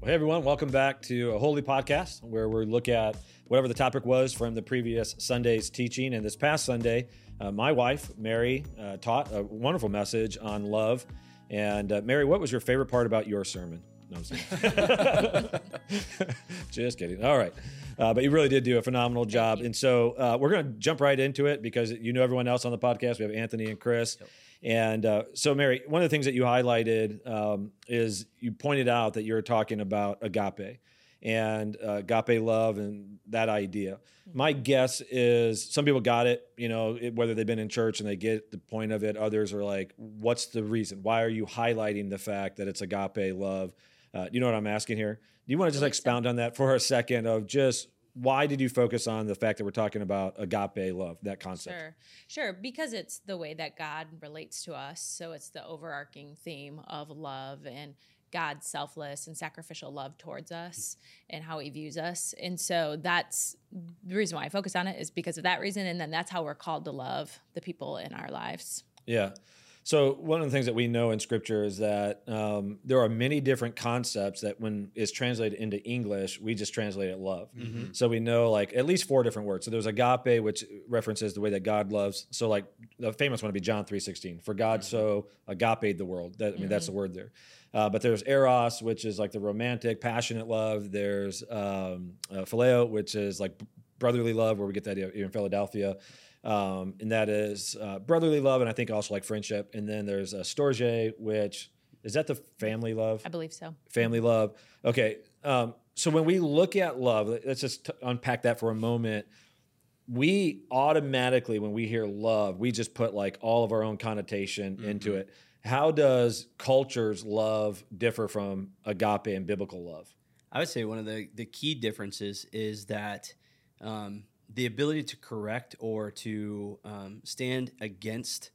Well, hey, everyone, welcome back to a Holy Podcast where we look at whatever the topic was from the previous Sunday's teaching. And this past Sunday, uh, my wife, Mary, uh, taught a wonderful message on love. And uh, Mary, what was your favorite part about your sermon? No, I'm just kidding. All right. Uh, but you really did do a phenomenal job. And so uh, we're going to jump right into it because you know everyone else on the podcast. We have Anthony and Chris. Yep. And uh, so, Mary, one of the things that you highlighted um, is you pointed out that you're talking about agape and uh, agape love and that idea. Mm-hmm. My guess is some people got it, you know, it, whether they've been in church and they get the point of it. Others are like, what's the reason? Why are you highlighting the fact that it's agape love? Uh, you know what I'm asking here? Do you want to just expound on that for a second of just why did you focus on the fact that we're talking about agape love, that concept? Sure, sure, because it's the way that God relates to us. So it's the overarching theme of love and God's selfless and sacrificial love towards us and how he views us. And so that's the reason why I focus on it is because of that reason. And then that's how we're called to love the people in our lives. Yeah. So one of the things that we know in Scripture is that um, there are many different concepts that, when is translated into English, we just translate it love. Mm-hmm. So we know like at least four different words. So there's agape, which references the way that God loves. So like the famous one would be John three sixteen. For God mm-hmm. so agape the world. That I mean mm-hmm. that's the word there. Uh, but there's eros, which is like the romantic, passionate love. There's um, uh, phileo, which is like brotherly love, where we get that idea in Philadelphia um, and that is uh, brotherly love, and I think also like friendship. And then there's a storge, which is that the family love? I believe so. Family love. Okay. Um, so when we look at love, let's just t- unpack that for a moment. We automatically, when we hear love, we just put like all of our own connotation mm-hmm. into it. How does culture's love differ from agape and biblical love? I would say one of the, the key differences is that um, the ability to correct or to um, stand against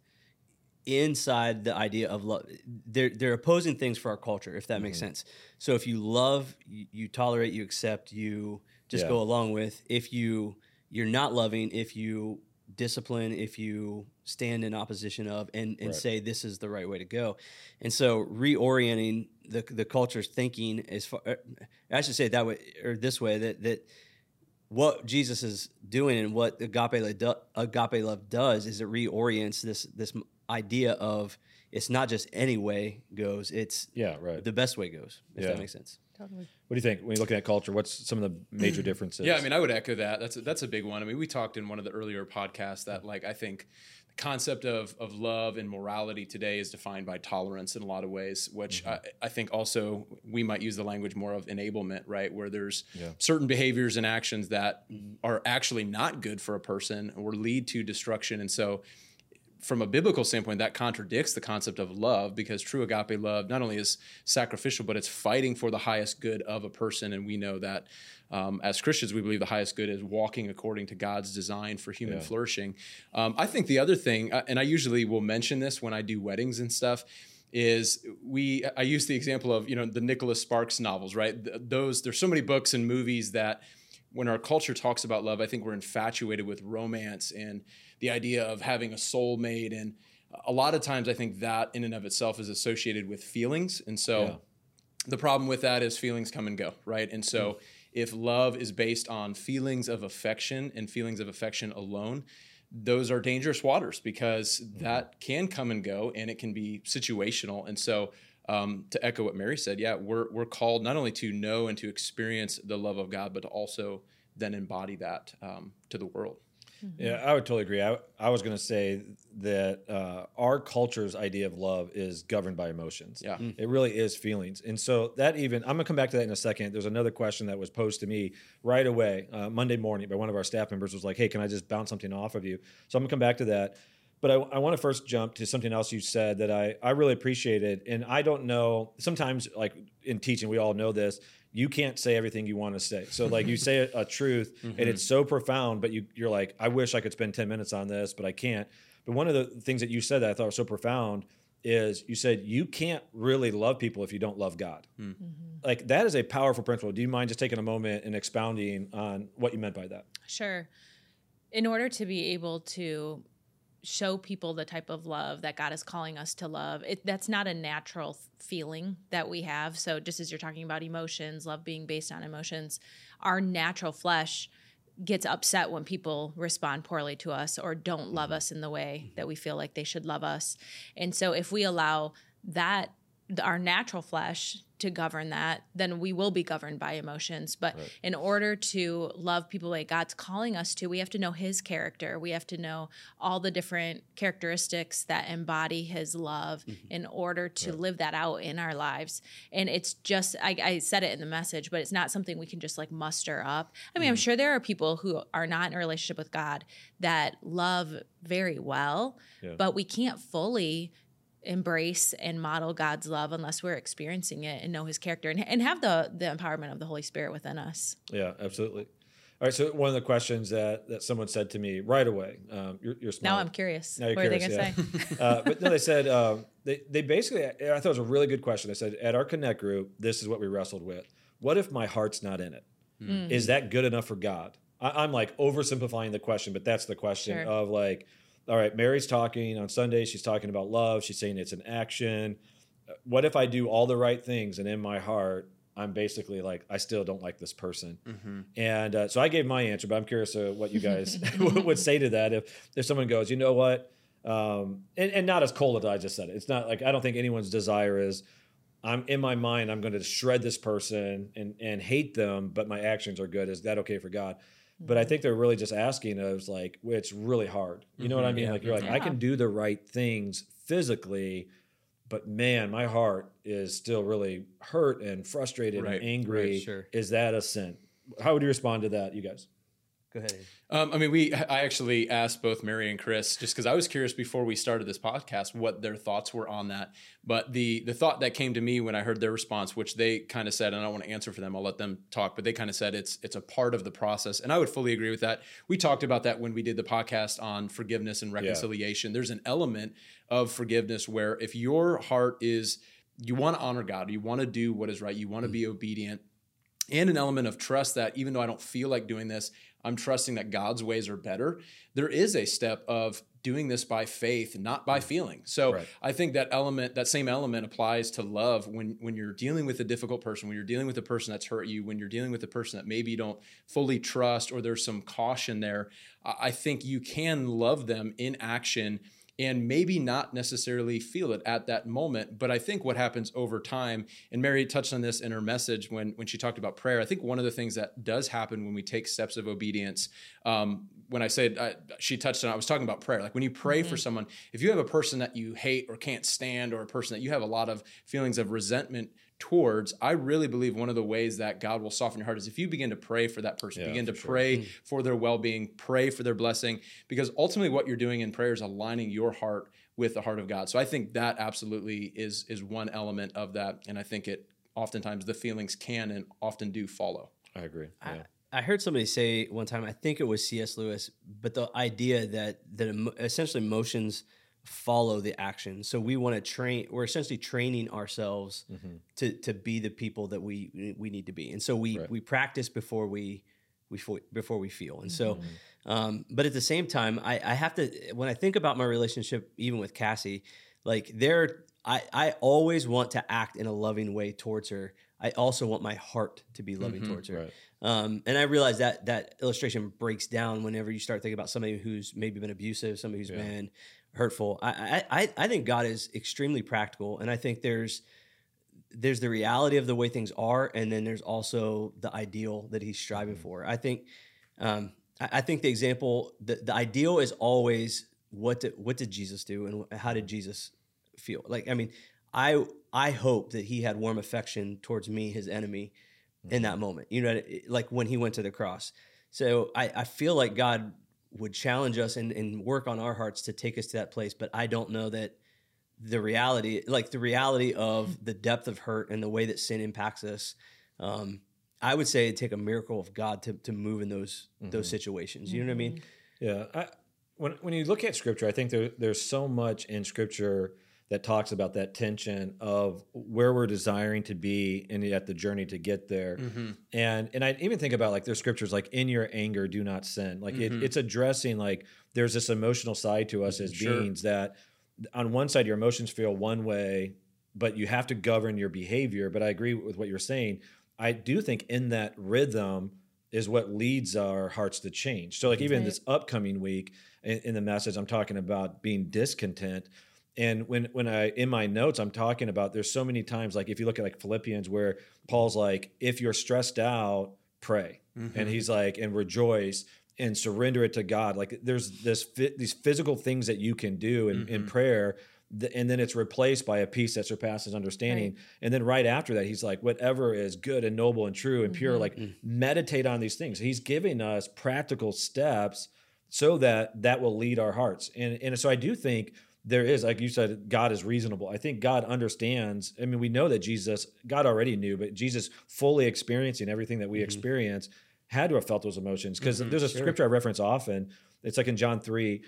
inside the idea of love they're, they're opposing things for our culture if that mm-hmm. makes sense so if you love you, you tolerate you accept you just yeah. go along with if you you're not loving if you discipline if you stand in opposition of and, and right. say this is the right way to go and so reorienting the the culture's thinking as far i should say it that way or this way that that what Jesus is doing and what agape love, agape love does is it reorients this this idea of it's not just any way goes it's yeah right. the best way goes if yeah. that makes sense. Totally. What do you think when you're looking at culture what's some of the major differences? Yeah i mean i would echo that. That's a, that's a big one. I mean we talked in one of the earlier podcasts that like i think concept of, of love and morality today is defined by tolerance in a lot of ways, which mm-hmm. I, I, think also we might use the language more of enablement, right? Where there's yeah. certain behaviors and actions that are actually not good for a person or lead to destruction. And so, from a biblical standpoint, that contradicts the concept of love because true agape love not only is sacrificial, but it's fighting for the highest good of a person. And we know that um, as Christians, we believe the highest good is walking according to God's design for human yeah. flourishing. Um, I think the other thing, uh, and I usually will mention this when I do weddings and stuff, is we I use the example of you know the Nicholas Sparks novels, right? Those there's so many books and movies that when our culture talks about love, I think we're infatuated with romance and the idea of having a soulmate and a lot of times I think that in and of itself is associated with feelings. And so yeah. the problem with that is feelings come and go, right? And so mm if love is based on feelings of affection and feelings of affection alone, those are dangerous waters because mm-hmm. that can come and go and it can be situational. And so, um, to echo what Mary said, yeah, we're, we're called not only to know and to experience the love of God, but to also then embody that um, to the world. Mm-hmm. Yeah, I would totally agree. I, I was going to say that uh, our culture's idea of love is governed by emotions. Yeah. Mm-hmm. It really is feelings. And so that even, I'm going to come back to that in a second. There's another question that was posed to me right away uh, Monday morning by one of our staff members was like, hey, can I just bounce something off of you? So I'm going to come back to that. But I, I want to first jump to something else you said that I, I really appreciated. And I don't know, sometimes, like in teaching, we all know this you can't say everything you want to say. So like you say a, a truth mm-hmm. and it's so profound, but you you're like, I wish I could spend 10 minutes on this, but I can't. But one of the things that you said that I thought was so profound is you said you can't really love people if you don't love God. Hmm. Mm-hmm. Like that is a powerful principle. Do you mind just taking a moment and expounding on what you meant by that? Sure. In order to be able to show people the type of love that God is calling us to love. It, that's not a natural feeling that we have. So, just as you're talking about emotions, love being based on emotions, our natural flesh gets upset when people respond poorly to us or don't love mm-hmm. us in the way that we feel like they should love us. And so, if we allow that our natural flesh to govern that, then we will be governed by emotions. But right. in order to love people like God's calling us to, we have to know His character. We have to know all the different characteristics that embody His love mm-hmm. in order to right. live that out in our lives. And it's just, I, I, said it in the message, but it's not something we can just like muster up. I mean, mm-hmm. I'm sure there are people who are not in a relationship with God that love very well, yeah. but we can't fully embrace and model God's love unless we're experiencing it and know his character and, and have the the empowerment of the Holy Spirit within us. Yeah, absolutely. All right, so one of the questions that, that someone said to me right away, um, you're, you're Now I'm curious. Now you're what curious, are they going to yeah. say? uh, but no, they said, um, they, they basically, I thought it was a really good question. They said, at our Connect group, this is what we wrestled with. What if my heart's not in it? Mm. Is that good enough for God? I, am like oversimplifying the question, but that's the question sure. of like, all right, Mary's talking on Sunday. She's talking about love. She's saying it's an action. What if I do all the right things and in my heart, I'm basically like, I still don't like this person. Mm-hmm. And uh, so I gave my answer, but I'm curious uh, what you guys would say to that. If, if someone goes, you know what? Um, and, and not as cold as I just said it. It's not like, I don't think anyone's desire is, I'm in my mind, I'm going to shred this person and, and hate them, but my actions are good. Is that okay for God? But I think they're really just asking us like it's really hard. You know mm-hmm, what I mm-hmm. mean? Yeah. Like you're like, yeah. I can do the right things physically, but man, my heart is still really hurt and frustrated right, and angry. Right, sure. Is that a sin? How would you respond to that, you guys? Go ahead. Um, I mean, we I actually asked both Mary and Chris just because I was curious before we started this podcast what their thoughts were on that. But the the thought that came to me when I heard their response, which they kind of said, and I don't want to answer for them, I'll let them talk, but they kind of said it's it's a part of the process, and I would fully agree with that. We talked about that when we did the podcast on forgiveness and reconciliation. Yeah. There's an element of forgiveness where if your heart is you want to honor God, you want to do what is right, you want to mm-hmm. be obedient and an element of trust that even though I don't feel like doing this, I'm trusting that God's ways are better. There is a step of doing this by faith, not by mm. feeling. So right. I think that element, that same element applies to love when when you're dealing with a difficult person, when you're dealing with a person that's hurt you, when you're dealing with a person that maybe you don't fully trust or there's some caution there. I think you can love them in action and maybe not necessarily feel it at that moment. But I think what happens over time, and Mary touched on this in her message when, when she talked about prayer. I think one of the things that does happen when we take steps of obedience, um, when I said uh, she touched on, I was talking about prayer. Like when you pray mm-hmm. for someone, if you have a person that you hate or can't stand, or a person that you have a lot of feelings of resentment towards, I really believe one of the ways that God will soften your heart is if you begin to pray for that person, yeah, begin to pray sure. for their well being, pray for their blessing, because ultimately what you're doing in prayer is aligning your heart with the heart of God. So I think that absolutely is is one element of that, and I think it oftentimes the feelings can and often do follow. I agree. Yeah. I, I heard somebody say one time, I think it was C.S. Lewis, but the idea that that essentially emotions follow the action. So we want to train. We're essentially training ourselves mm-hmm. to to be the people that we we need to be. And so we right. we practice before we we before we feel. And so, mm-hmm. um, but at the same time, I, I have to when I think about my relationship, even with Cassie, like there, I I always want to act in a loving way towards her. I also want my heart to be loving mm-hmm. towards her. Right. Um, and I realize that that illustration breaks down whenever you start thinking about somebody who's maybe been abusive, somebody who's yeah. been hurtful. I, I I think God is extremely practical, and I think there's there's the reality of the way things are, and then there's also the ideal that He's striving mm-hmm. for. I think um, I, I, think the example the, the ideal is always what did what did Jesus do, and how did Jesus feel? Like I mean, I I hope that He had warm affection towards me, His enemy, mm-hmm. in that moment. You know, like when He went to the cross. So I, I feel like God would challenge us and, and work on our hearts to take us to that place. But I don't know that the reality, like the reality of the depth of hurt and the way that sin impacts us, um, I would say it'd take a miracle of God to, to move in those mm-hmm. those situations. You know what I mean? Yeah. I, when when you look at Scripture, I think there, there's so much in Scripture that talks about that tension of where we're desiring to be and yet the journey to get there. Mm-hmm. And and I even think about like there's scriptures like in your anger do not sin. Like it, Mhm. it's addressing like there's this emotional side to us as Sure. beings that on one side your emotions feel one way, but you have to govern your behavior. But I agree with what you're saying. I do think in that rhythm is what leads our hearts to change. So like even Right. this upcoming week in, in the message, I'm talking about being discontent. And when when I in my notes I'm talking about there's so many times like if you look at like Philippians where Paul's like if you're stressed out pray Mm-hmm. and he's like and rejoice and surrender it to God like there's this these physical things that you can do in, in Mhm. prayer and then it's replaced by a peace that surpasses understanding and then right after that he's like whatever is good and noble and true and pure Mhm. like meditate on these things he's giving us practical steps so that that will lead our hearts and and so I do think there is like you said god is reasonable i think god understands i mean we know that jesus god already knew but jesus fully experiencing everything that we Mhm. experience had to have felt those emotions because Mhm, there's a sure. scripture i reference often it's like in john 3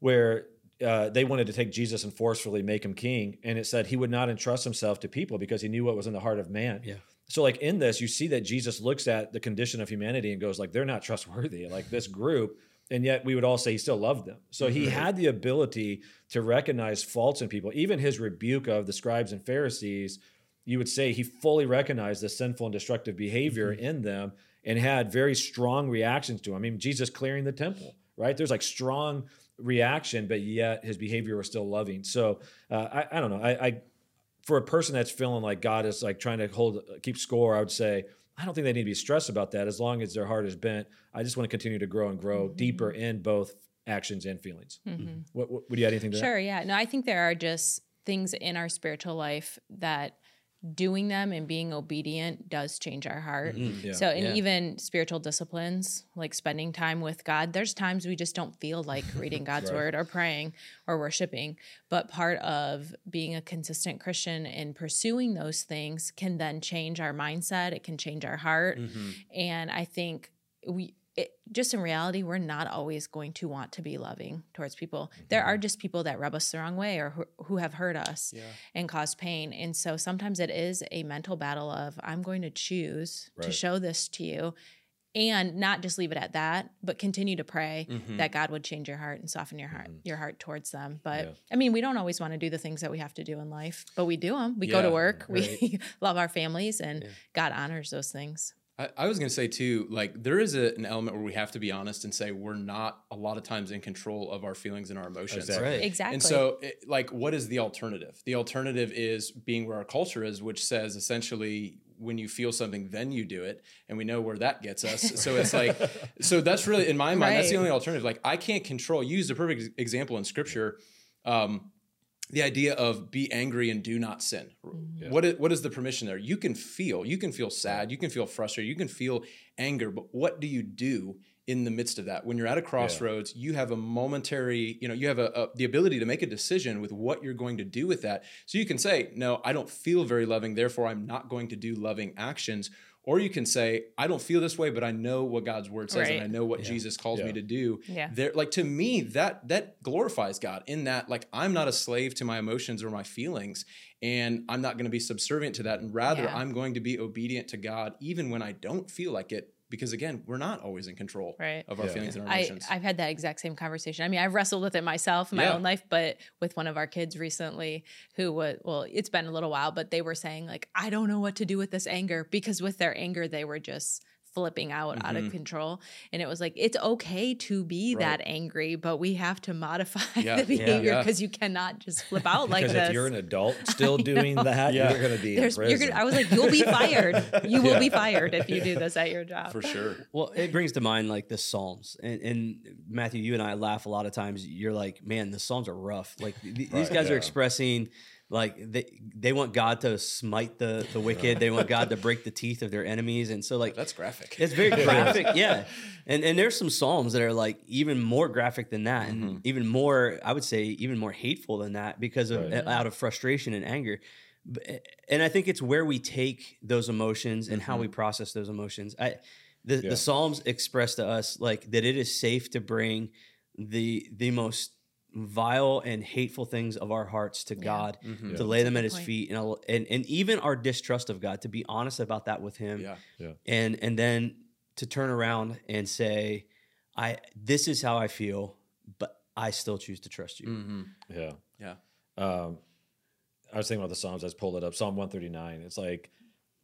where uh, they wanted to take jesus and forcefully make him king and it said he would not entrust himself to people because he knew what was in the heart of man Yeah. so like in this you see that jesus looks at the condition of humanity and goes like they're not trustworthy like this group and yet we would all say he still loved them. So he Mhm. had the ability to recognize faults in people. Even his rebuke of the scribes and pharisees you would say he fully recognized the sinful and destructive behavior in them and had very strong reactions to 'em. i mean jesus clearing the temple right? There's like strong reaction but yet his behavior was still loving. So uh, I, I don't know. I, I for a person that's feeling like god is like trying to hold keep score i would say i don't think they need to be stressed about that as long as their heart is bent i just want to continue to grow and grow Mhm. deeper in both actions and feelings Mhm. what, what would you add anything to that Sure, yeah. No, I think there are just things in our spiritual life that doing them and being obedient does change our heart. Mhm. Yeah. So, and Yeah. even spiritual disciplines like spending time with God, there's times we just don't feel like reading God's Right. word or praying or worshiping. But part of being a consistent Christian and pursuing those things can then change our mindset, it can change our heart. Mm-hmm. And I think we, it, just in reality, we're not always going to want to be loving towards people. There are just people that rub us the wrong way or who, who have hurt us Yeah. and caused pain. And so sometimes it is a mental battle of I'm going to choose to show this to you and not just leave it at that, but continue to pray Mhm. that God would change your heart and soften your heart, Mhm. your heart towards them. But Yeah. I mean, we don't always want to do the things that we have to do in life, but we do them. We go to Yeah, work, we love our families, and Yeah. God honors those things. I, I was going to say too, like there is a, an element where we have to be honest and say we're not a lot of times in control of our feelings and our emotions. Exactly. Right. Exactly. And so, it, like, what is the alternative? The alternative is being where our culture is, which says essentially when you feel something, then you do it. And we know where that gets us. So it's like, so that's really, in my mind, that's the only alternative. Like, I can't control, you used a perfect example in scripture. Um, the idea of be angry and do not sin. Mhm. What is, what is the permission there? You can feel, you can feel sad, you can feel frustrated, you can feel anger, but what do you do in the midst of that? When you're at a crossroads, you have a momentary, you know, you have a, a the ability to make a decision with what you're going to do with that. So you can say, "No, I don't feel very loving, therefore I'm not going to do loving actions." Or you can say, "I don't feel this way, but I know what God's word says and I know what Yeah. Jesus calls Yeah. me to do." Yeah. there like to me that that glorifies god in that like i'm not a slave to my emotions or my feelings and i'm not going to be subservient to that and rather Yeah. i'm going to be obedient to god even when i don't feel like it because again we're not always in control Right. of our Yeah. feelings and our I, emotions I've had that exact same conversation. I mean, I've wrestled with it myself in my Yeah. own life, but with one of our kids recently who was, well, it's been a little while, but they were saying, like, I don't know what to do with this anger because with their anger, they were just flipping out out of Mhm. control. And it was like, it's okay to be Right. that angry, but we have to modify Yeah. the Yeah. behavior Yeah. because you cannot just flip out like because this. if you're an adult still doing that Yeah. you're going to be There's, in you're prison. gonna, I was like, you'll be fired. You will be fired if you do this at your job. for sure Well, it brings to mind like the Psalms, and, and Matthew, you and I laugh a lot of times. You're like, man, the Psalms are rough. Like th- these guys yeah. are expressing, like they they want God to smite the the wicked. They want God to break the teeth of their enemies, and so like that's graphic it's very graphic, yeah. And and there's some psalms that are like even more graphic than that, and Mhm. even more, I would say, even more hateful than that because of Right. out of frustration and anger. And I think it's where we take those emotions and how we process those emotions. I the, Yeah. the psalms express to us like that it is safe to bring the the most vile and hateful things of our hearts to God, Mhm. to lay them at His point. feet, and, and and even our distrust of God, to be honest about that with Him, Yeah. and and then to turn around and say, "I this is how I feel, but I still choose to trust you." hmm Yeah. Yeah. Um, I was thinking about the Psalms. I just pulled it up. Psalm 139. It's like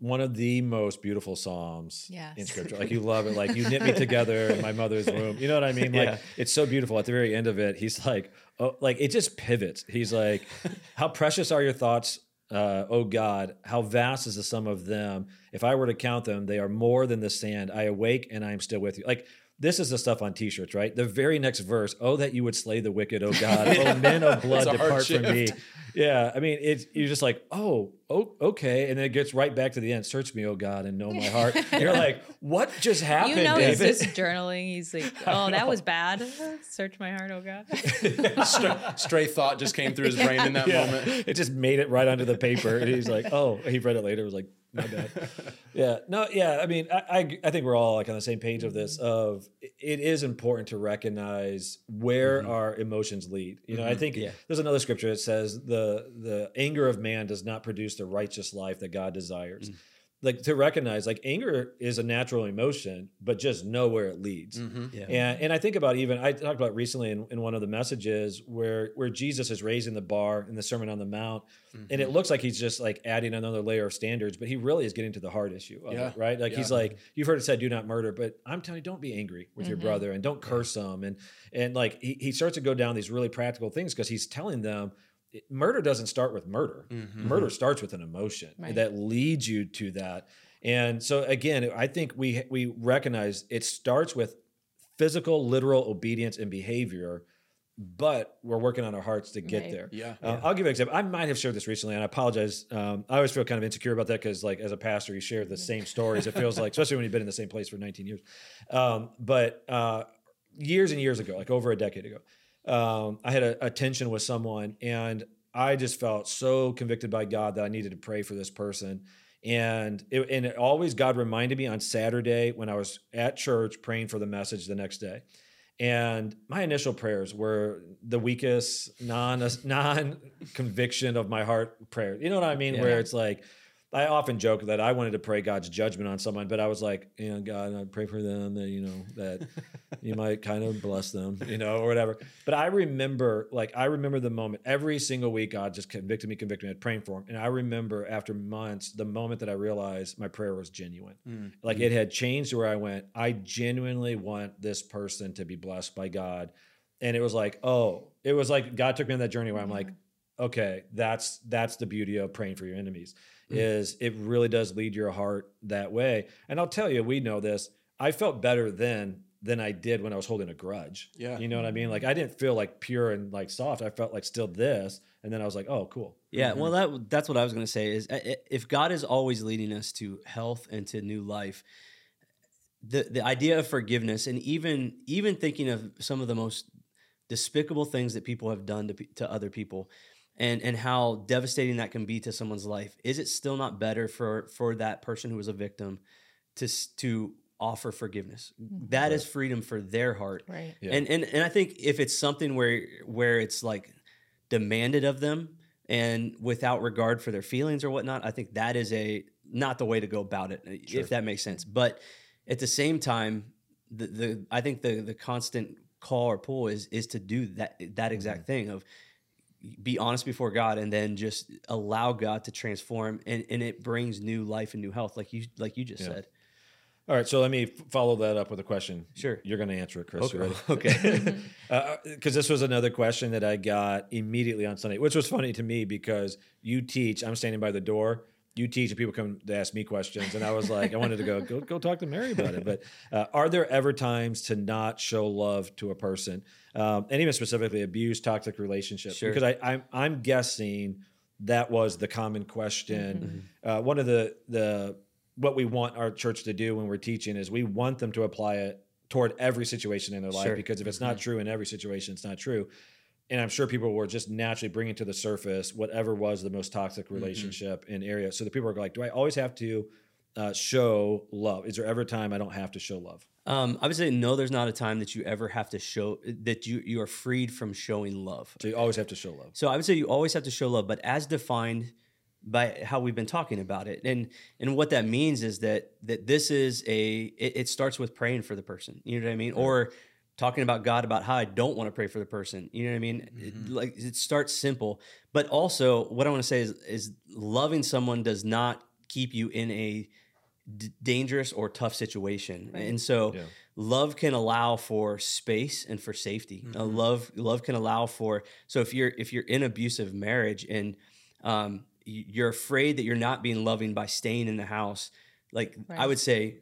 one of the most beautiful Psalms in Scripture. Like you love it. Like you knit me together in my mother's womb. You know what I mean? Like Yeah. it's so beautiful. At the very end of it, he's like, oh, like it just pivots. He's like, how precious are your thoughts, uh, oh God? How vast is the sum of them? If I were to count them, they are more than the sand. I awake and I am still with you. Like this is the stuff on t-shirts, right? The very next verse, oh, that you would slay the wicked, oh God, oh men of blood, It's a hard depart from me. Yeah, I mean, it's you're just like, oh, oh, okay, and then it gets right back to the end. Search me, oh God, and know my heart. And you're like, what just happened, you know David? he's just journaling. He's like, "Oh, that was bad. Search my heart, oh God." Stray, stray thought just came through his brain in that Yeah. moment. It just made it right onto the paper, and he's like, "Oh." He read it later. Was like, "My bad." Yeah. No. Yeah. I mean, I, I I think we're all like on the same page of this. Mm-hmm. Of it is important to recognize where mm-hmm. our emotions lead. You know, I mm-hmm. think Yeah. there's another scripture that says the the anger of man does not produce the righteous life that God desires. Mm. Like to recognize, like anger is a natural emotion, but just know where it leads. Mm-hmm. Yeah. And and I think about even I talked about recently in, in one of the messages where where Jesus is raising the bar in the Sermon on the Mount, and Mm-hmm. it looks like he's just like adding another layer of standards, but he really is getting to the hard issue of Yeah. it, right? Like he's like, you've heard it said, "Do not murder," but I'm telling you, don't be angry with your Mhm. brother and don't curse them, and and like he, he starts to go down these really practical things because he's telling them. It- Murder doesn't start with murder. Mhm. Murder starts with an emotion Right. that leads you to that. And so again, I think we we recognize it starts with physical, literal obedience and behavior, but we're working on our hearts to get Right. there. Yeah. Uh, I'll give you an example. I might have shared this recently, and I apologize. Um, I always feel kind of insecure about that because, like, as a pastor, you share the same stories. It feels like, especially when you've been in the same place for 19 years. Um, but uh, years and years ago, like over a decade ago, um, I had a, a tension with someone, and I just felt so convicted by God that I needed to pray for this person. And it, and it always God reminded me on Saturday when I was at church praying for the message the next day. And my initial prayers were the weakest non non conviction of my heart prayer. You know what I mean? Yeah. Where it's like I often joke that I wanted to pray God's judgment on someone, but I was like, you know, God, I pray for them that you know that you might kind of bless them, you know, or whatever. But I remember, like, I remember the moment every single week. God just convicted me, convicted me, praying for him, and I remember after months the moment that I realized my prayer was genuine. Mm. Like it had changed where I went, I genuinely want this person to be blessed by God. And it was like, oh, it was like God took me on that journey where I'm like, okay, that's that's the beauty of praying for your enemies. Is it really does lead your heart that way. And I'll tell you, we know this. I felt better then than I did when I was holding a grudge. Yeah. You know what I mean? Like I didn't feel like pure and like soft. I felt like still this. And then I was like, oh, cool. Yeah, well, that that's what I was going to say. Is uh, if God is always leading us to health and to new life, the the idea of forgiveness and even even thinking of some of the most despicable things that people have done to to other people, and and how devastating that can be to someone's life, is it still not better for for that person who was a victim to to offer forgiveness? Mm-hmm. That is freedom for their heart, Right. Yeah. and and and I think if it's something where where it's like demanded of them and without regard for their feelings or whatnot, I think that is a not the way to go about it, if that makes sense. But at the same time, the, the I think the the constant call or pull is is to do that that mm-hmm. exact thing of be honest before God and then just allow God to transform and, and it brings new life and new health like you like you just Yeah. said. All right. So let me follow that up with a question. Sure. You're going to answer it, Chris. Ready? Okay. Uh, uh, because this was another question that I got immediately on Sunday, which was funny to me because you teach. I'm standing by the door. You teach, and people come to ask me questions, and I was like, I wanted to go go go talk to Mary about it. But uh, are there ever times to not show love to a person, um, and even specifically abuse, toxic relationships? Sure. Because I, I'm I'm guessing that was the common question. Uh, one of the the what we want our church to do when we're teaching is we want them to apply it toward every situation in their life Sure. because if it's not true in every situation, it's not true. And I'm sure people were just naturally bringing to the surface whatever was the most toxic relationship in area. So the people are like, do I always have to uh, show love? Is there ever a time I don't have to show love? Um, I would say no. There's not a time that you ever have to show that you you are freed from showing love. So you always have to show love. So I would say you always have to show love, but as defined by how we've been talking about it, and and what that means is that that this is a it, it starts with praying for the person. You know what I mean, or talking about God about how I don't want to pray for the person. You know what I mean? It, like it starts simple, but also what I want to say is is loving someone does not keep you in a d- dangerous or tough situation. And so Yeah. love can allow for space and for safety. Uh, love love can allow for so if you're if you're in abusive marriage and um, you're afraid that you're not being loving by staying in the house, like I would say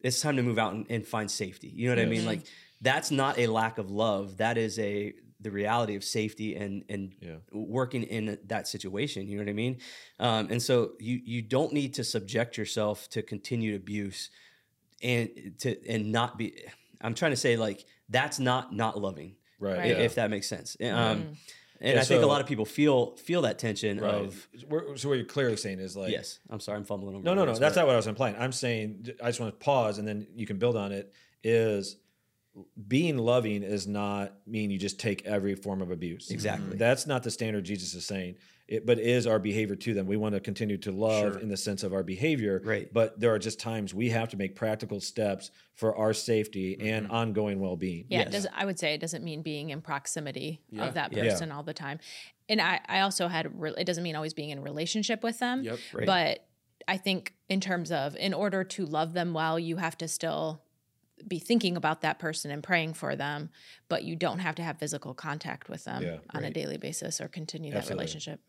it's time to move out and, and find safety. You know what I mean? Like that's not a lack of love. That is a the reality of safety and and Yeah. working in that situation. You know what I mean? Um, and so you you don't need to subject yourself to continued abuse and to and not be. I'm trying to say like that's not not loving, Right. i- Right. yeah. if that makes sense. Um, and Yeah, I think a lot of people feel feel that tension Right. of We're- so what you're clearly saying is like yes. I'm sorry, I'm fumbling over. No, no, no. That's but- not what I was implying. I'm saying I just want to pause and then you can build on it. Is being loving is not mean you just take every form of abuse. Exactly. That's not the standard Jesus is saying. It, but is our behavior to them. We want to continue to love Sure. in the sense of our behavior. Right. But there are just times we have to make practical steps for our safety and Mm-hmm. ongoing well-being. Yeah, Yes. it does I would say it doesn't mean being in proximity Yeah. of that Yeah. person all the time. And I, I also had, re- it doesn't mean always being in relationship with them. Yep. Right. But I think in terms of, in order to love them well, you have to still be thinking about that person and praying for them, but you don't have to have physical contact with them Yeah, on a daily basis or continue that Absolutely. relationship.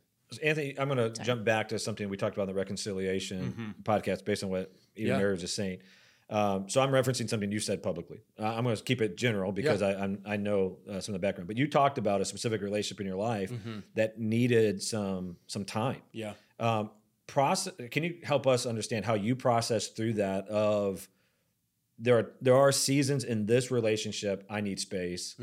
Anthony, I'm going to jump back to something we talked about in the reconciliation podcast based on what even Yeah. Mary was just saying. Um, so I'm referencing something you said publicly. Uh, I'm going to keep it general because I I'm, I know uh, some of the background. But you talked about a specific relationship in your life that needed some some time. Yeah. Um, process. Can you help us understand how you process through that? Of there are there are seasons in this relationship I need space,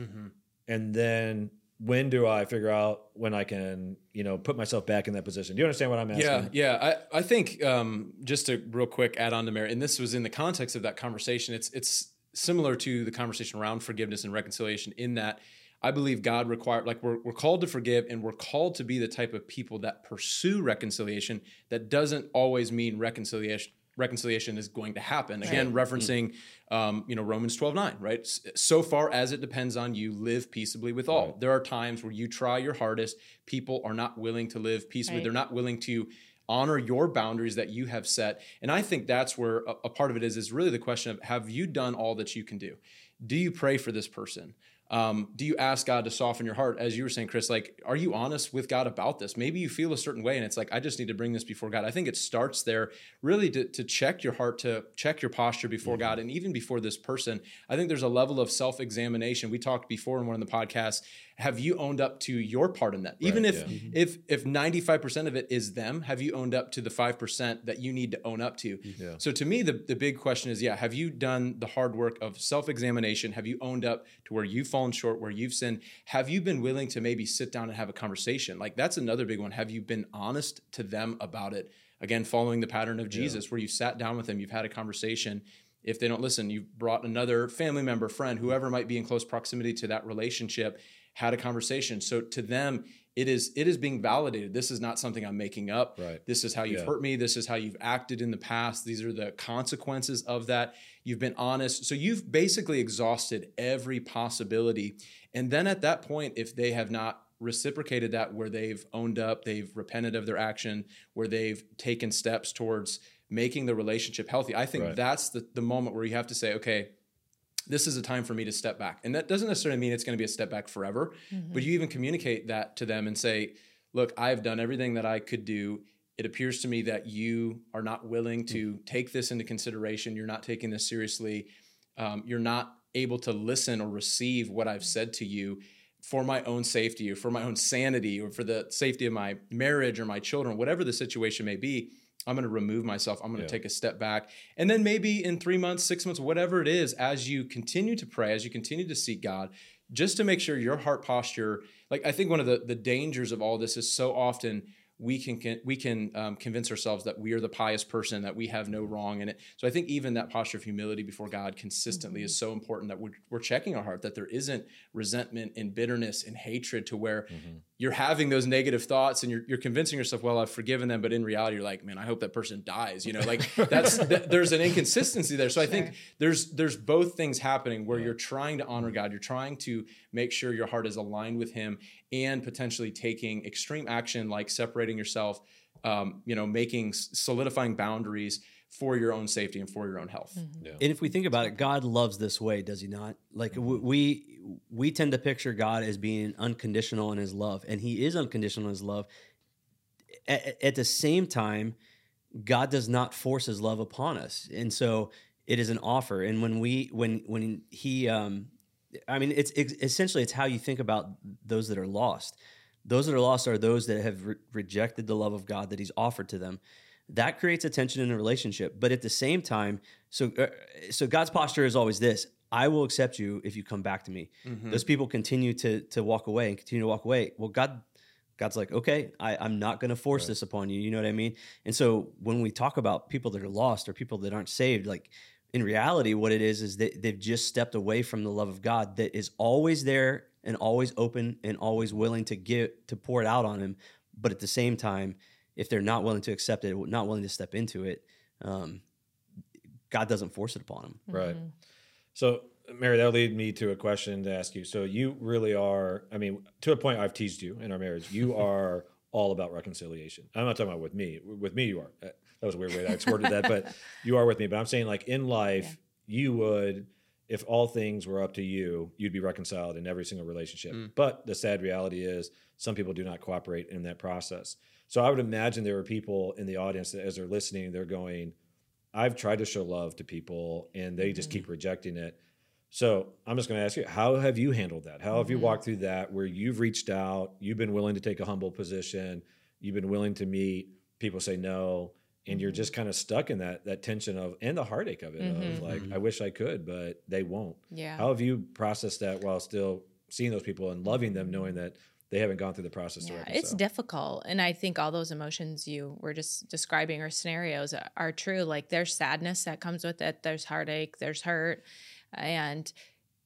and then when do I figure out when I can you know put myself back in that position? Do you understand what I'm asking? Yeah, yeah. I, I think um, just to real quick add on to Mary, and this was in the context of that conversation. It's it's similar to the conversation around forgiveness and reconciliation in that I believe God required like we're we're called to forgive and we're called to be the type of people that pursue reconciliation. That doesn't always mean reconciliation. Reconciliation is going to happen. Again, referencing, um, you know, Romans 12, 9, right? So far as it depends on you, live peaceably with all. There are times where you try your hardest. People are not willing to live peaceably. Right. They're not willing to honor your boundaries that you have set and i think that's where a, a part of it is is really the question of have you done all that you can do do you pray for this person um, do you ask god to soften your heart? As you were saying chris like are you honest with god about this? Maybe you feel a certain way and it's like i just need to bring this before god. I think it starts there really to, to check your heart to check your posture before god and even before this person. I think there's a level of self-examination. We talked before in one of the podcasts have you owned up to your part in that? Even if yeah. Mm-hmm. if if 95% of it is them have you owned up to the 5% that you need to own up to? Mm-hmm. Yeah. so to me the, the big question is yeah have you done the hard work of self-examination? Have you owned up to where you've fallen short where you've sinned? Have you been willing to maybe sit down and have a conversation? Like that's another big one. Have you been honest to them about it? Again following the pattern of jesus where you sat down with them you've had a conversation. If they don't listen you've brought another family member friend whoever might be in close proximity to that relationship had a conversation. So to them it is it is being validated. This is not something i'm making up. Right. this is how you've Yeah. hurt me. This is how you've acted in the past. These are the consequences of that. You've been honest. So you've basically exhausted every possibility. And then at that point if they have not reciprocated that where they've owned up they've repented of their action where they've taken steps towards making the relationship healthy i think Right. that's the, the moment where you have to say okay this is a time for me to step back. And that doesn't necessarily mean it's going to be a step back forever, mm-hmm. but you even communicate that to them and say, look, I've done everything that I could do. It appears to me that you are not willing to mm-hmm. take this into consideration. You're not taking this seriously. Um, you're not able to listen or receive what I've mm-hmm. said to you for my own safety or for my own sanity or for the safety of my marriage or my children, whatever the situation may be. I'm going to remove myself. I'm going to Yeah. take a step back. And then maybe in three months, six months, whatever it is, as you continue to pray, as you continue to seek God, just to make sure your heart posture, like I think one of the, the dangers of all this is so often we can, we can um, convince ourselves that we are the pious person, that we have no wrong in it. So I think even that posture of humility before God consistently mm-hmm. is so important that we're, we're checking our heart that there isn't resentment and bitterness and hatred to where mm-hmm. you're having those negative thoughts and you're, you're convincing yourself, well, I've forgiven them, but in reality, you're like, man, I hope that person dies. You know, like that's th- there's an inconsistency there. So I think there's there's both things happening where you're trying to honor God, you're trying to make sure your heart is aligned with Him, and potentially taking extreme action like separating yourself, um, you know, making solidifying boundaries for your own safety and for your own health. Mm-hmm. Yeah. And if we think about it, God loves this way, does He not? Like mm-hmm. we we tend to picture God as being unconditional in His love, and He is unconditional in His love. At, at the same time, God does not force His love upon us, and so it is an offer. And when we when when He, um, I mean, it's, it's essentially it's how you think about those that are lost those that are lost are those that have re- rejected the love of God that He's offered to them. That creates a tension in a relationship. But at the same time, so uh, so God's posture is always this: I will accept you if you come back to me. Mm-hmm. Those people continue to to walk away and continue to walk away. Well, God God's like, okay, I, am not going to force right. this upon you. You know what I mean? And so when we talk about people that are lost or people that aren't saved, like in reality, what it is is that they've just stepped away from the love of God that is always there and always open and always willing to give to pour it out on him. But at the same time, if they're not willing to accept it, not willing to step into it, um, God doesn't force it upon them. Right. Mm-hmm. So, Mary, that'll lead me to a question to ask you. So, you really are, I mean, to a point I've teased you in our marriage, you are all about reconciliation. I'm not talking about with me. With me, you are. That was a weird way I worded that, but you are with me. But I'm saying, like, in life, yeah. you would if all things were up to you, you'd be reconciled in every single relationship. Mm. But the sad reality is, some people do not cooperate in that process. So I would imagine there are people in the audience that, as they're listening, they're going, I've tried to show love to people and they just mm-hmm. keep rejecting it. So I'm just going to ask you, how have you handled that? How have mm-hmm. you walked through that where you've reached out, you've been willing to take a humble position, you've been willing to meet, people say no, and you're just kind of stuck in that that tension of and the heartache of it mm-hmm. of like mm-hmm. I wish I could but they won't. Yeah. How have you processed that while still seeing those people and loving them knowing that they haven't gone through the process yeah, It's difficult. And I think all those emotions you were just describing or scenarios are, are true. Like there's sadness that comes with it, there's heartache, there's hurt. And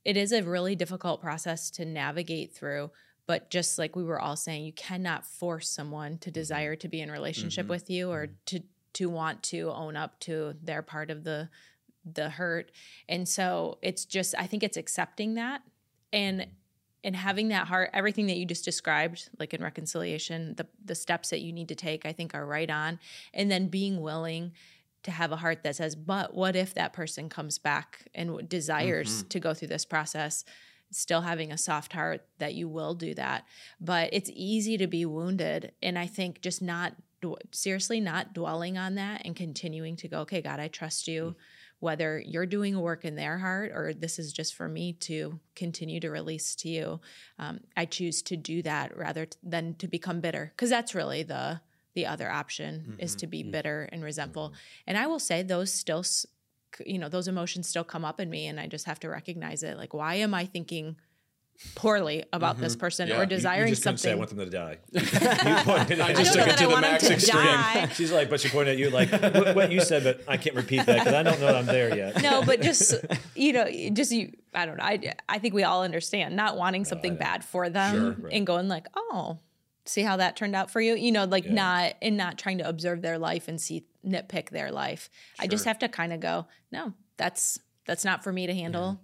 it is a really difficult process to navigate through but just like we were all saying you cannot force someone to mm-hmm. desire to be in relationship mm-hmm. with you or mm-hmm. to to want to own up to their part of the the hurt. And so it's just i think it's accepting that and and having that heart everything that you just described like in reconciliation the the steps that you need to take i think are right on. And then being willing to have a heart that says but what if that person comes back and desires mm-hmm. to go through this process still having a soft heart that you will do that? But it's easy to be wounded. And i think just not seriously not dwelling on that and continuing to go, okay, God, I trust you. Mm-hmm. Whether you're doing a work in their heart or this is just for me to continue to release to you, um, I choose to do that rather t- than to become bitter because that's really the the other option mm-hmm. is to be mm-hmm. bitter and resentful. Mm-hmm. And I will say those still, you know, those emotions still come up in me, and I just have to recognize it. Like, why am I thinking? Poorly about mm-hmm. this person yeah. or desiring you, you just something. Say, I want them to die. you pointed, I just took it to the max extreme. Die. She's like, but she pointed at you like what, what you said, but I can't repeat that because I don't know that I'm there yet. No, but just you know, just you. I don't know. I I think we all understand not wanting something uh, bad for them sure, right. and going like, oh, see how that turned out for you. You know, like yeah. not and not trying to observe their life and see nitpick their life. Sure. I just have to kind of go, no, that's that's not for me to handle.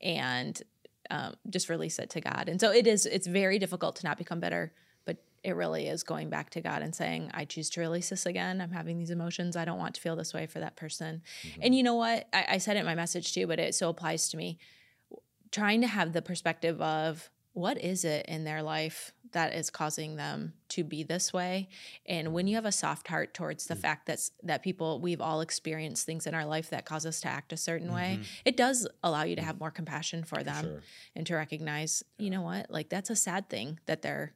Yeah. And um, just release it to God. And so it is, it's very difficult to not become bitter, but it really is going back to God and saying, I choose to release this again. I'm having these emotions. I don't want to feel this way for that person. Mm-hmm. And you know what? I, I said it in my message too, but it so applies to me. Trying to have the perspective of what is it in their life that is causing them to be this way and when you have a soft heart towards the mm-hmm. fact that that people we've all experienced things in our life that cause us to act a certain mm-hmm. way it does allow you to have more compassion for them sure. and to recognize you know what like that's a sad thing that they're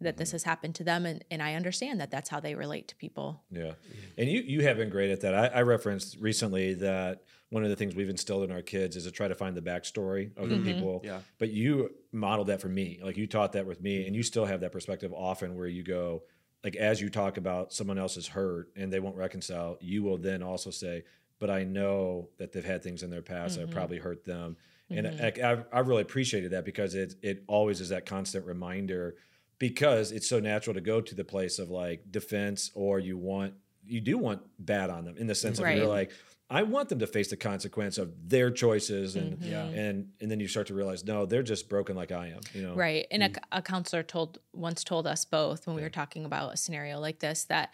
that this mm-hmm. has happened to them and, and i understand that that's how they relate to people yeah and you you have been great at that i, I referenced recently that one of the things we've instilled in our kids is to try to find the backstory of mm-hmm. the people. Yeah. But you modeled that for me. Like you taught that with me, and you still have that perspective often where you go, like as you talk about someone else's hurt and they won't reconcile, you will then also say, "But I know that they've had things in their past that probably hurt them." And I, I've, I've really appreciated that because it it always is that constant reminder because it's so natural to go to the place of like defense or you want you do want bad on them in the sense of you're like I want them to face the consequence of their choices and mm-hmm. Yeah. and and then you start to realize no they're just broken like I am you know Right. And a, mm. a counselor told once told us both when we were talking about a scenario like this that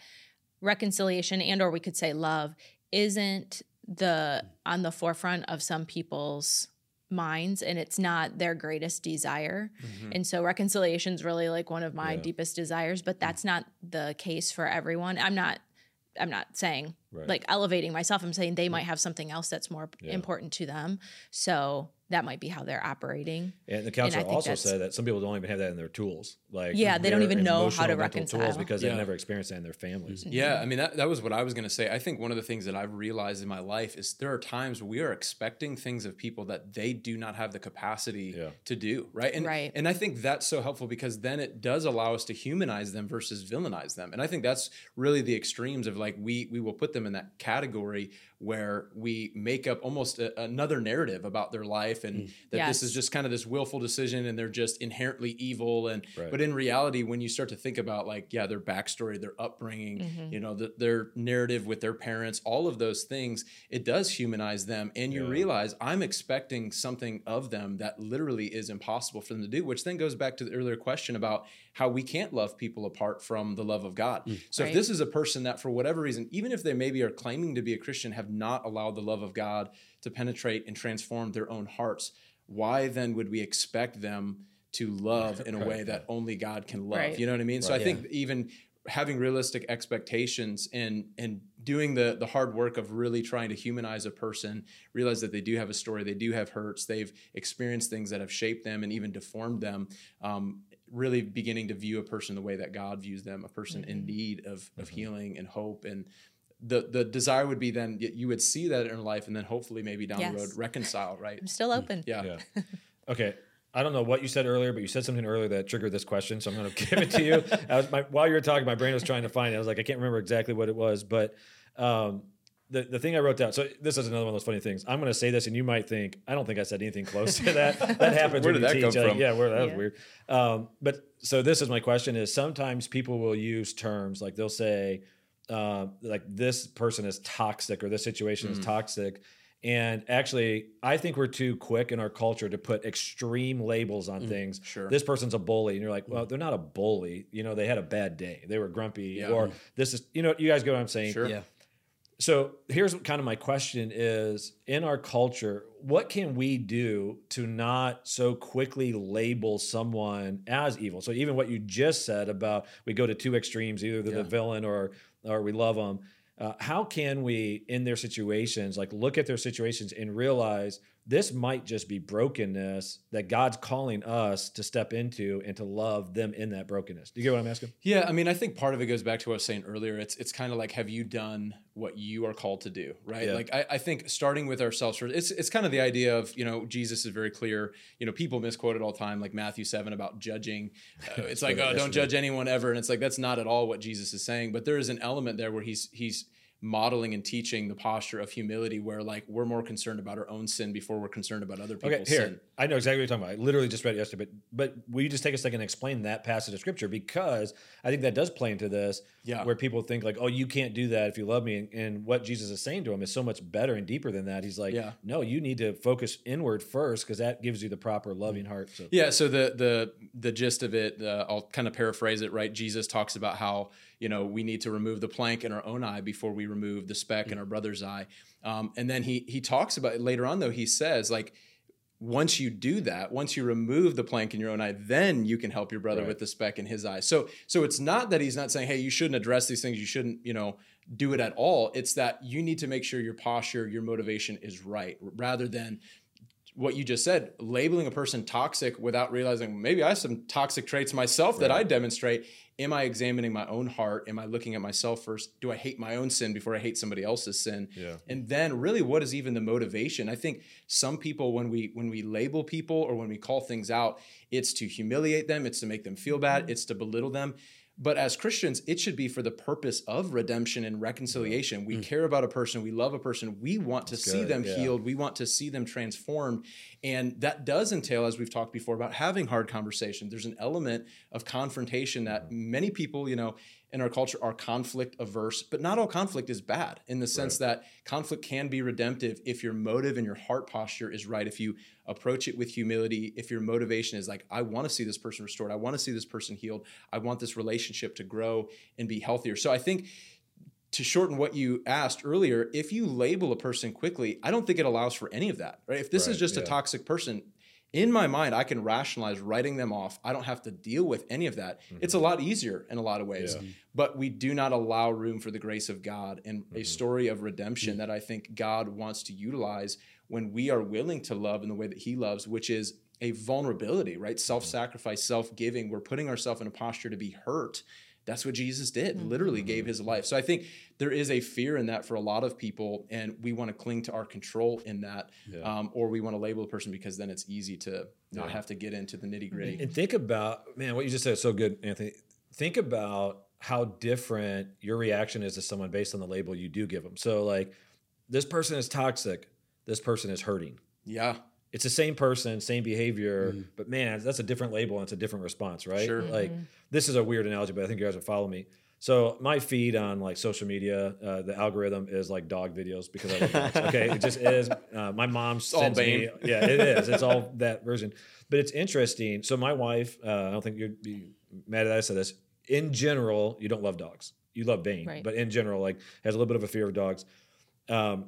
reconciliation and or we could say love isn't the on the forefront of some people's minds and it's not their greatest desire. Mm-hmm. And so reconciliation is really like one of my Yeah. deepest desires, but mm. that's not the case for everyone. I'm not I'm not saying Right. like elevating myself. I'm saying they might have something else that's more Yeah. important to them. So that might be how they're operating. And the counselor think also said that some people don't even have that in their tools. Like Yeah, they don't even know how to mental tools reconcile. because Yeah. they've never experienced that in their families. Mm-hmm. Yeah, I mean that that was what I was going to say. I think one of the things that I've realized in my life is there are times we are expecting things of people that they do not have the capacity Yeah. to do, right? And Right. and I think that's so helpful because then it does allow us to humanize them versus villainize them. And I think that's really the extremes of like we we will put them in that category where we make up almost a, another narrative about their life and that this is just kind of this willful decision and they're just inherently evil and Right. but in reality when you start to think about like yeah their backstory their upbringing Mm-hmm. you know the, their narrative with their parents all of those things it does humanize them and you Yeah. realize i'm expecting something of them that literally is impossible for them to do which then goes back to the earlier question about how we can't love people apart from the love of god so Right. if this is a person that for whatever reason even if they maybe are claiming to be a christian have not allowed the love of god to penetrate and transform their own hearts why then would we expect them to love in a way that only God can love? Right. You know what I mean? So Right. I think even having realistic expectations and and doing the the hard work of really trying to humanize a person, realize that they do have a story, they do have hurts, they've experienced things that have shaped them and even deformed them. Um, really beginning to view a person the way that God views them, a person in need of of healing and hope and the the desire would be then you would see that in life and then hopefully maybe down the road Yes. reconcile right I'm still open. yeah Yeah. Okay. I don't know what you said earlier, but you said something earlier that triggered this question, so I'm going to give it to you. I was, my, while you were talking, my brain was trying to find it. I was like, I can't remember exactly what it was, but um, the the thing I wrote down. So this is another one of those funny things. I'm going to say this, and you might think I don't think I said anything close to that. That happens. Where did that teach. come Like, from? Yeah, where that was weird. Um, but so this is my question: is sometimes people will use terms like they'll say, uh, like this person is toxic or this situation Mm. is toxic. And actually, I think we're too quick in our culture to put extreme labels on things. Mm, sure. This person's a bully. And you're like, well, they're not a bully. You know, they had a bad day. They were grumpy. Yeah. Or this is, you know, you guys get what I'm saying? Sure. Yeah. So here's kind of my question is in our culture, what can we do to not so quickly label someone as evil? So even what you just said about we go to two extremes, either they're Yeah. the villain or or we love them. Uh, how can we in their situations like look at their situations and realize this might just be brokenness that God's calling us to step into and to love them in that brokenness. Do you get what I'm asking? Yeah, I mean, I think part of it goes back to what I was saying earlier. It's it's kind of like, have you done what you are called to do, right? Yeah. Like, I, I think starting with ourselves first. It's it's kind of the idea of you know Jesus is very clear. You know, people misquote it all the time, like Matthew seven about judging. Uh, it's like, oh, don't is to me. judge anyone ever, and it's like that's not at all what Jesus is saying. But there is an element there where he's he's modeling and teaching the posture of humility where like we're more concerned about our own sin before we're concerned about other people's Okay, here. sin. I know exactly what you're talking about. I literally just read it yesterday, but but will you just take a second and explain that passage of scripture? Because I think that does play into this, Yeah. where people think like, oh, you can't do that if you love me. And, and what Jesus is saying to him is so much better and deeper than that. He's like, Yeah. no, you need to focus inward first because that gives you the proper loving heart. So Yeah. So the the the gist of it, uh, I'll kind of paraphrase it. Right. Jesus talks about how you know we need to remove the plank in our own eye before we remove the speck in our brother's eye. Um, and then he he talks about it later on though he says like once you do that, once you remove the plank in your own eye, then you can help your brother Right. with the speck in his eye. So so it's not that he's not saying, hey, you shouldn't address these things, you shouldn't, you know, do it at all. It's that you need to make sure your posture, your motivation is right, rather than what you just said, labeling a person toxic without realizing maybe I have some toxic traits myself that I demonstrate. Am I examining my own heart? Am I looking at myself first? Do I hate my own sin before I hate somebody else's sin? Yeah. And then really what is even the motivation? I think some people when we when we label people or when we call things out, it's to humiliate them, it's to make them feel bad, mm-hmm. it's to belittle them. But as Christians, it should be for the purpose of redemption and reconciliation. We mm. care about a person, we love a person, we want to see good, them yeah. healed, we want to see them transformed. And that does entail, as we've talked before, about having hard conversations. There's an element of confrontation that mm. many people, you know, in our culture are conflict averse, but not all conflict is bad in the sense that conflict can be redemptive if your motive and your heart posture is right. If you approach it with humility, if your motivation is like, I want to see this person restored, I want to see this person healed, I want this relationship to grow and be healthier. So I think to shorten what you asked earlier, if you label a person quickly, I don't think it allows for any of that. Right? If this is Right, just a toxic person, in my mind, I can rationalize writing them off. I don't have to deal with any of that. It's a lot easier in a lot of ways. Mm-hmm. Yeah. But we do not allow room for the grace of God and Mm-hmm. a story of redemption that I think God wants to utilize when we are willing to love in the way that He loves, which is a vulnerability, right? Self sacrifice, self giving. We're putting ourselves in a posture to be hurt. That's what Jesus did, literally gave his life. So I think there is a fear in that for a lot of people, and we want to cling to our control in that, um, or we want to label a person because then it's easy to not have to get into the nitty gritty. And think about, man, what you just said is so good, Anthony. Think about how different your reaction is to someone based on the label you do give them. So, like, this person is toxic, this person is hurting. Yeah, It's the same person, same behavior, but man, that's a different label and it's a different response, right? Sure. Like, this is a weird analogy, but I think you guys will follow me. So my feed on like social media, uh, the algorithm is like dog videos because I love dogs. Okay, it just is. Uh, my mom all sends me. Bane. Yeah, it is. It's all that version. But it's interesting. So my wife, uh, I don't think you'd be mad that I said this. In general, you don't love dogs. You love Bane, Right. but in general, like has a little bit of a fear of dogs. Um,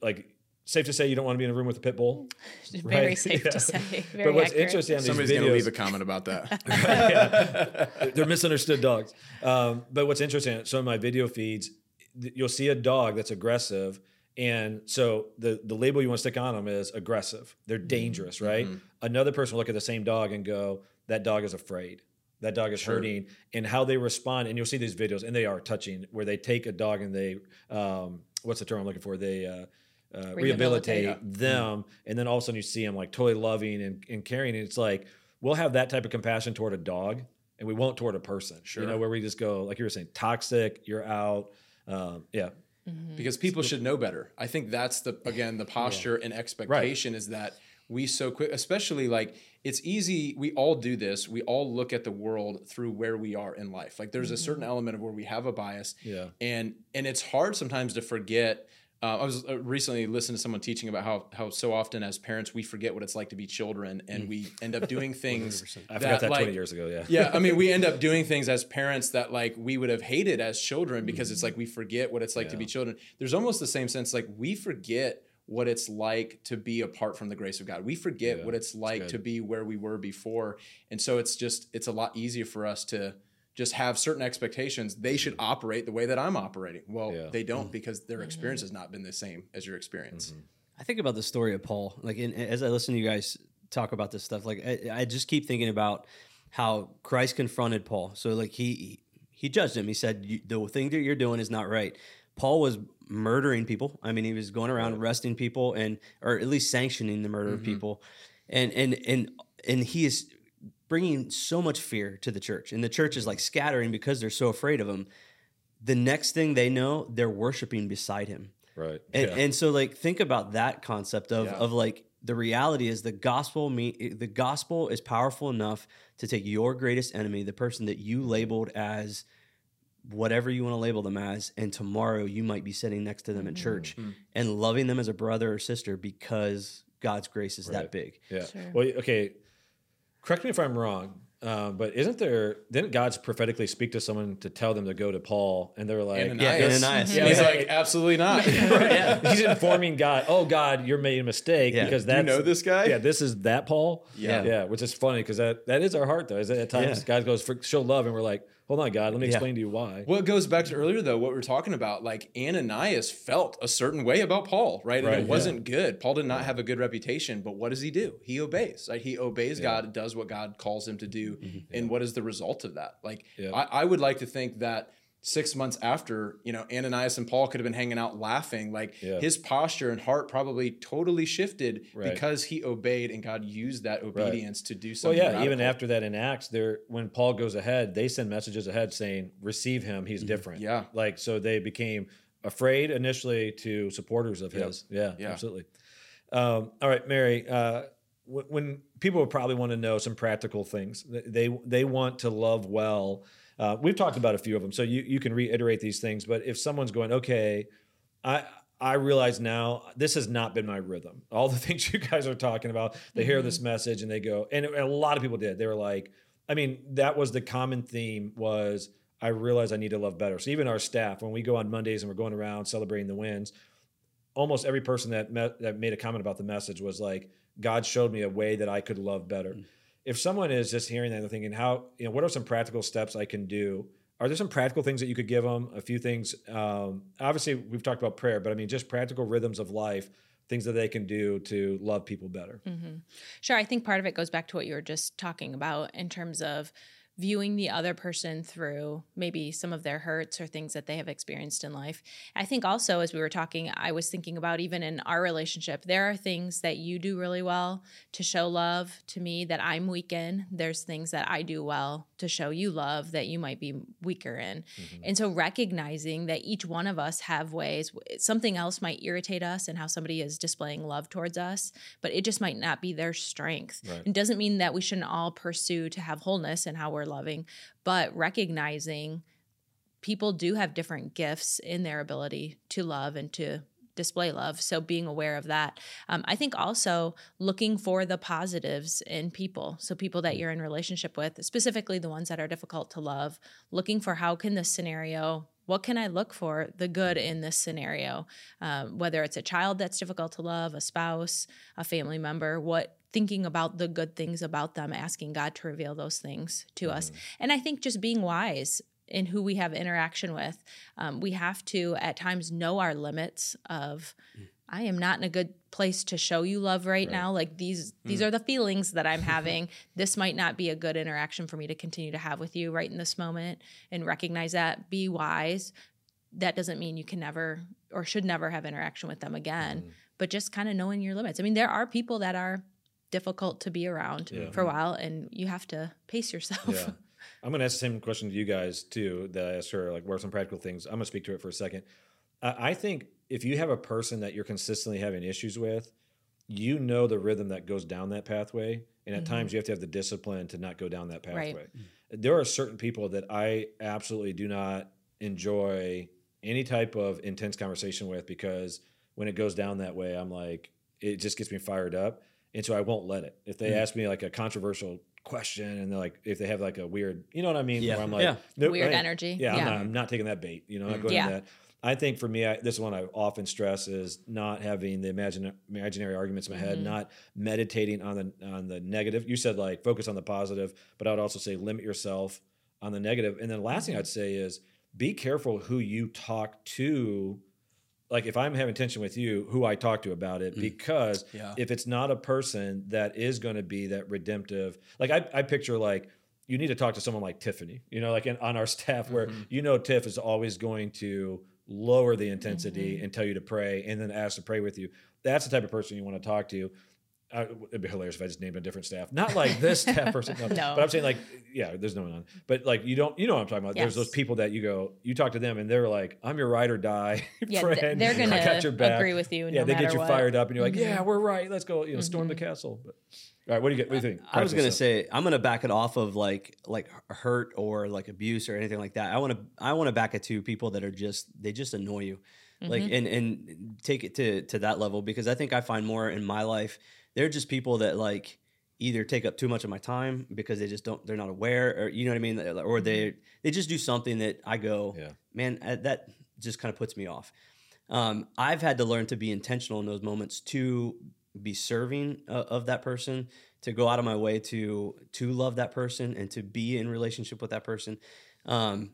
like safe to say, you don't want to be in a room with a pit bull. Very Right. safe Yeah. to say. Very but what's accurate. interesting on these somebody's videos, going to leave a comment about that. they're misunderstood dogs. Um, but what's interesting, some of my video feeds, you'll see a dog that's aggressive. And so the, the label you want to stick on them is aggressive. They're dangerous, right? Another person will look at the same dog and go, that dog is afraid. That dog is hurting. And how they respond, and you'll see these videos, and they are touching, where they take a dog and they, um, what's the term I'm looking for? They, uh, uh, rehabilitate, Rehabilitate. them, and then all of a sudden you see them like totally loving and, and caring. And it's like we'll have that type of compassion toward a dog, and we won't toward a person. Sure. You know, where we just go like you were saying, toxic. You're out. Um, yeah, because people should know better. I think that's the again the posture and expectation is that we so quick, especially like it's easy. We all do this. We all look at the world through where we are in life. Like there's a certain element of where we have a bias, Yeah. and and it's hard sometimes to forget. Uh, I was uh, recently listening to someone teaching about how how so often as parents we forget what it's like to be children, and we end up doing things. I forgot that like, 20 years ago. Yeah, yeah, I mean, we end up doing things as parents that like we would have hated as children because it's like we forget what it's like to be children. There's almost the same sense like we forget what it's like to be apart from the grace of God. We forget Yeah, what it's like to be where we were before. And so it's just it's a lot easier for us to just have certain expectations. They should mm-hmm. operate the way that I'm operating. Well, Yeah. they don't mm. because their mm-hmm. experience has not been the same as your experience. Mm-hmm. I think about the story of Paul. Like, in, as I listen to you guys talk about this stuff, like I, I just keep thinking about how Christ confronted Paul. So, like he he judged him. He said, "The thing that you're doing is not right." Paul was murdering people. I mean, he was going around arresting people and, or at least sanctioning the murder of people, and and and and he is bringing so much fear to the church, and the church is like scattering because they're so afraid of him. The next thing they know, they're worshiping beside him. right. And, yeah. and so like think about that concept of Yeah. of like the reality is the gospel me the gospel is powerful enough to take your greatest enemy, the person that you labeled as whatever you want to label them as, and tomorrow you might be sitting next to them in church Mm-hmm. and loving them as a brother or sister because God's grace is that big. Yeah. Sure. Well, okay. Correct me if I'm wrong, um, but isn't there? Didn't God prophetically speak to someone to tell them to go to Paul, and they're like, Ananias. Ananias. Yeah, he's Yeah. like, absolutely not. He's informing God. Oh, God, you're making a mistake Yeah. because Do you know this guy? Yeah, this is that Paul. Yeah. yeah, which is funny because that that is our heart though. Is that at times Yeah. God goes for show love, and we're like, hold on, God, let me Yeah. explain to you why. Well, it goes back to earlier though, what we are talking about. Like Ananias felt a certain way about Paul, right? And Right, it wasn't good. Paul did not have a good reputation, but what does he do? He obeys. Right? He obeys God, does what God calls him to do. Mm-hmm. And what is the result of that? Like Yeah. I, I would like to think that six months after, you know, Ananias and Paul could have been hanging out laughing. Like Yeah. his posture and heart probably totally shifted Right. because he obeyed and God used that obedience to do something. Well, yeah, even after that in Acts, there when Paul goes ahead, they send messages ahead saying, "Receive him; he's different." Yeah. like so they became afraid initially to supporters of Yep. his. Yeah, Yeah. absolutely. Um, all right, Mary. Uh, w- when people would probably want to know some practical things, they they want to love well. Uh, we've talked about a few of them, so you you can reiterate these things. But if someone's going, okay, I I realize now this has not been my rhythm. All the things you guys are talking about, they hear this message and they go, and a lot of people did. They were like, I mean, that was the common theme was I realize I need to love better. So even our staff, when we go on Mondays and we're going around celebrating the wins, almost every person that met, that made a comment about the message was like, God showed me a way that I could love better. If someone is just hearing that and thinking, how, you know, what are some practical steps I can do? Are there some practical things that you could give them? A few things. Um, obviously, we've talked about prayer, but I mean, just practical rhythms of life, things that they can do to love people better. Sure. I think part of it goes back to what you were just talking about in terms of viewing the other person through maybe some of their hurts or things that they have experienced in life. I think also, as we were talking, I was thinking about even in our relationship, there are things that you do really well to show love to me that I'm weak in. There's things that I do well to show you love that you might be weaker in. Mm-hmm. And so recognizing that each one of us have ways, something else might irritate us and how somebody is displaying love towards us, but it just might not be their strength. Right. It doesn't mean that we shouldn't all pursue to have wholeness and how we're loving, but recognizing people do have different gifts in their ability to love and to display love. So being aware of that. Um, I think also looking for the positives in people. So people that you're in relationship with, specifically the ones that are difficult to love, looking for how can this scenario what can I look for the good in this scenario? Um, whether it's a child that's difficult to love, a spouse, a family member, what thinking about the good things about them, asking God to reveal those things to us. And I think just being wise in who we have interaction with. Um, we have to at times know our limits of I am not in a good place to show you love right, now. Like these these mm. are the feelings that I'm having. this might not be a good interaction for me to continue to have with you right in this moment and recognize that. Be wise. That doesn't mean you can never or should never have interaction with them again, mm. but just kind of knowing your limits. I mean, there are people that are difficult to be around Yeah. for a while and you have to pace yourself. Yeah. I'm going to ask the same question to you guys too that I asked her. Like, what are some practical things? I'm going to speak to it for a second. I I think if you have a person that you're consistently having issues with, you know the rhythm that goes down that pathway, and at times mm-hmm. you have to have the discipline to not go down that Right. pathway. There are certain people that I absolutely do not enjoy any type of intense conversation with because when it goes down that way, I'm like, it just gets me fired up, and so I won't let it. If they mm. ask me like a controversial question and they're like, if they have like a weird, you know what I mean? Yeah. Where I'm like, Yeah. nope, Weird I energy. Yeah, I'm, not, I'm not taking that bait. You know, I'm not mm-hmm. going Yeah. to that. I think for me, I, this one I often stress is not having the imagine, imaginary arguments in my head, mm-hmm. not meditating on the on the negative. You said like focus on the positive, but I would also say limit yourself on the negative. And then the last thing I'd say is be careful who you talk to. Like if I'm having tension with you, who I talk to about it, mm. because Yeah. if it's not a person that is going to be that redemptive, like I, I picture like you need to talk to someone like Tiffany, you know, like in, on our staff where mm-hmm. you know Tiff is always going to lower the intensity mm-hmm. and tell you to pray and then ask to pray with you. That's the type of person you want to talk to. Uh, it'd be hilarious if I just named a different staff. Not like this staff person, no. No. But I'm saying like, yeah, there's no one on. But like, you don't, you know what I'm talking about. There's those people that you go, you talk to them, and they're like, "I'm your ride or die Yeah, th- friend. they're I got gonna your back." agree with you Yeah, no they get you what. Mm-hmm. fired up, and you're like, "Yeah, we're right. Let's go. You know, storm the castle." But all right, what do you get? What do you think? I was gonna stuff. say I'm gonna back it off of like like hurt or like abuse or anything like that. I want to I want to back it to people that are just they just annoy you, like Mm-hmm. and and take it to to that level because I think I find more in my life they're just people that like either take up too much of my time because they just don't they're not aware or you know what I mean or they they just do something that I go Yeah. man uh, that just kind of puts me off. Um, I've had to learn to be intentional in those moments to be serving uh, of that person, to go out of my way to to love that person and to be in relationship with that person, um,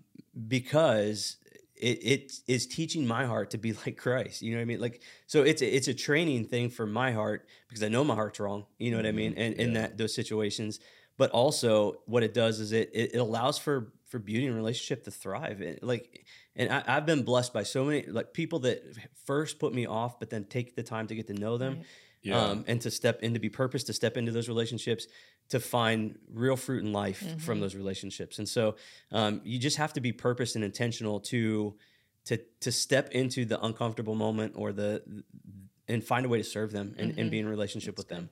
because it, it is teaching my heart to be like Christ. You know what I mean? Like so, it's a, it's a training thing for my heart because I know my heart's wrong. You know what I mean? And in that those situations. but also what it does is it it, allows for for beauty and relationship to thrive. It, like, and I, I've been blessed by so many like people that first put me off, but then take the time to get to know them. Yeah. Um, and to step into be purpose to step into those relationships to find real fruit in life from those relationships. And so um, you just have to be purpose and intentional to to to step into the uncomfortable moment or the and find a way to serve them and, and be in a relationship with them.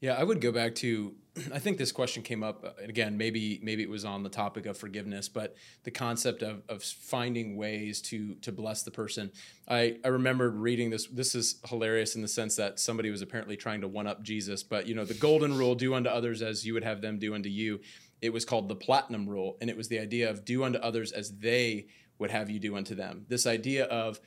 Yeah, I would go back to. I think this question came up uh, again. Maybe maybe it was on the topic of forgiveness, but the concept of, of finding ways to to bless the person. I I remembered reading this. This is hilarious in the sense that somebody was apparently trying to one up Jesus, but you know the golden rule: do unto others as you would have them do unto you. It was called the platinum rule, and it was the idea of do unto others as they would have you do unto them. This idea of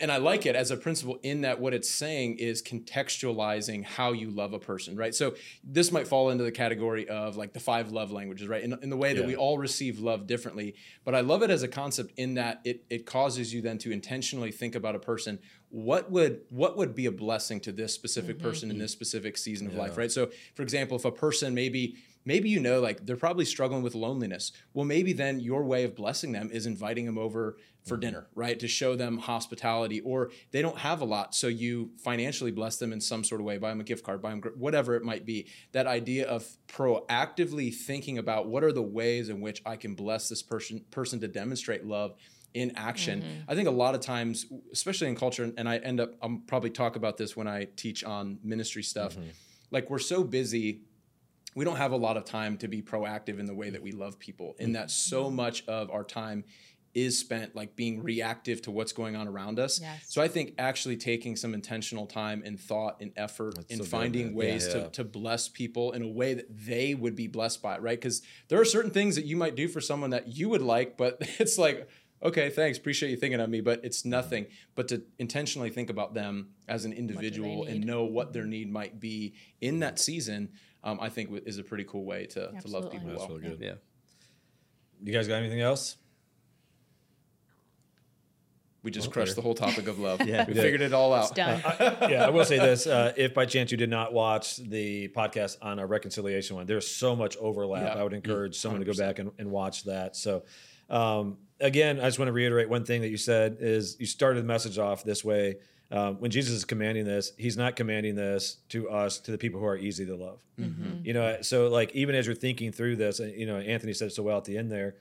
and I like it as a principle in that what it's saying is contextualizing how you love a person, right? So this might fall into the category of like the five love languages, right? In, in the way that Yeah. we all receive love differently. But I love it as a concept in that it it causes you then to intentionally think about a person. What would what would be a blessing to this specific mm-hmm. person in this specific season of life, right? So for example, if a person maybe maybe you know like they're probably struggling with loneliness. Well maybe then your way of blessing them is inviting them over for mm-hmm. dinner right? To show them hospitality or they don't have a lot so you financially bless them in some sort of way. Buy them a gift card buy them whatever it might be. That idea of proactively thinking about what are the ways in which i can bless this person person to demonstrate love in action. Mm-hmm. I think a lot of times, especially in culture, and I end up, I'll probably talk about this when I teach on ministry stuff. Mm-hmm. Like we're so busy we don't have a lot of time to be proactive in the way that we love people in that so much of our time is spent like being reactive to what's going on around us Yes. so i think actually taking some intentional time and thought and effort in so finding man. ways Yeah. to, to bless people in a way that they would be blessed by it right because there are certain things that you might do for someone that you would like but it's like okay thanks appreciate you thinking of me but it's nothing but to intentionally think about them as an individual and know what their need might be in that season um, I think is a pretty cool way to, to love people That's well. really good. yeah You guys got anything else? We just crushed the whole topic of love. Yeah. we did. figured it all It's out. done. yeah, I will say this: uh, if by chance you did not watch the podcast on our reconciliation one, there's so much overlap. Yeah. I would encourage someone to go back and, and watch that. So, um, again, I just want to reiterate one thing that you said is you started the message off this way. Um, when Jesus is commanding this, he's not commanding this to us, to the people who are easy to love. Mm-hmm. You know, so like even as you're thinking through this, and you know, Anthony said it so well at the end there.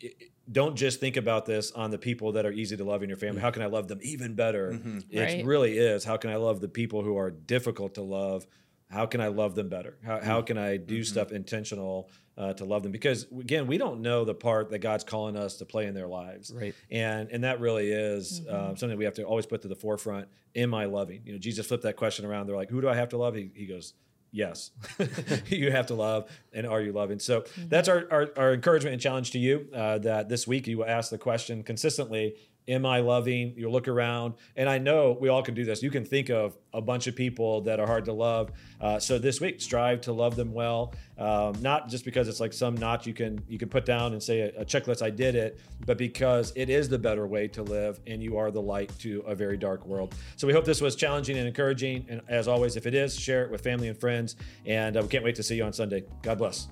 it- don't just think about this on the people that are easy to love in your family. How can I love them even better? Mm-hmm. It Right. really is. How can I love the people who are difficult to love? How can I love them better? How, how can I do stuff intentional uh, to love them? Because again, we don't know the part that God's calling us to play in their lives, Right. And and that really is um, something we have to always put to the forefront. Am I loving? You know, Jesus flipped that question around. They're like, "Who do I have to love?" He, he goes, yes you have to love and are you loving so that's our, our, our encouragement and challenge to you uh, that this week you will ask the question consistently am i loving? You'll look around. And i know we all can do this. You can think of a bunch of people that are hard to love. Uh, so this week strive to love them well. Um, not just because it's like some notch you can you can put down and say a, a checklist i did it but because it is the better way to live and you are the light to a very dark world. So we hope this was challenging and encouraging. And as always if it is share it with family and friends. And uh, we can't wait to see you on sunday. God bless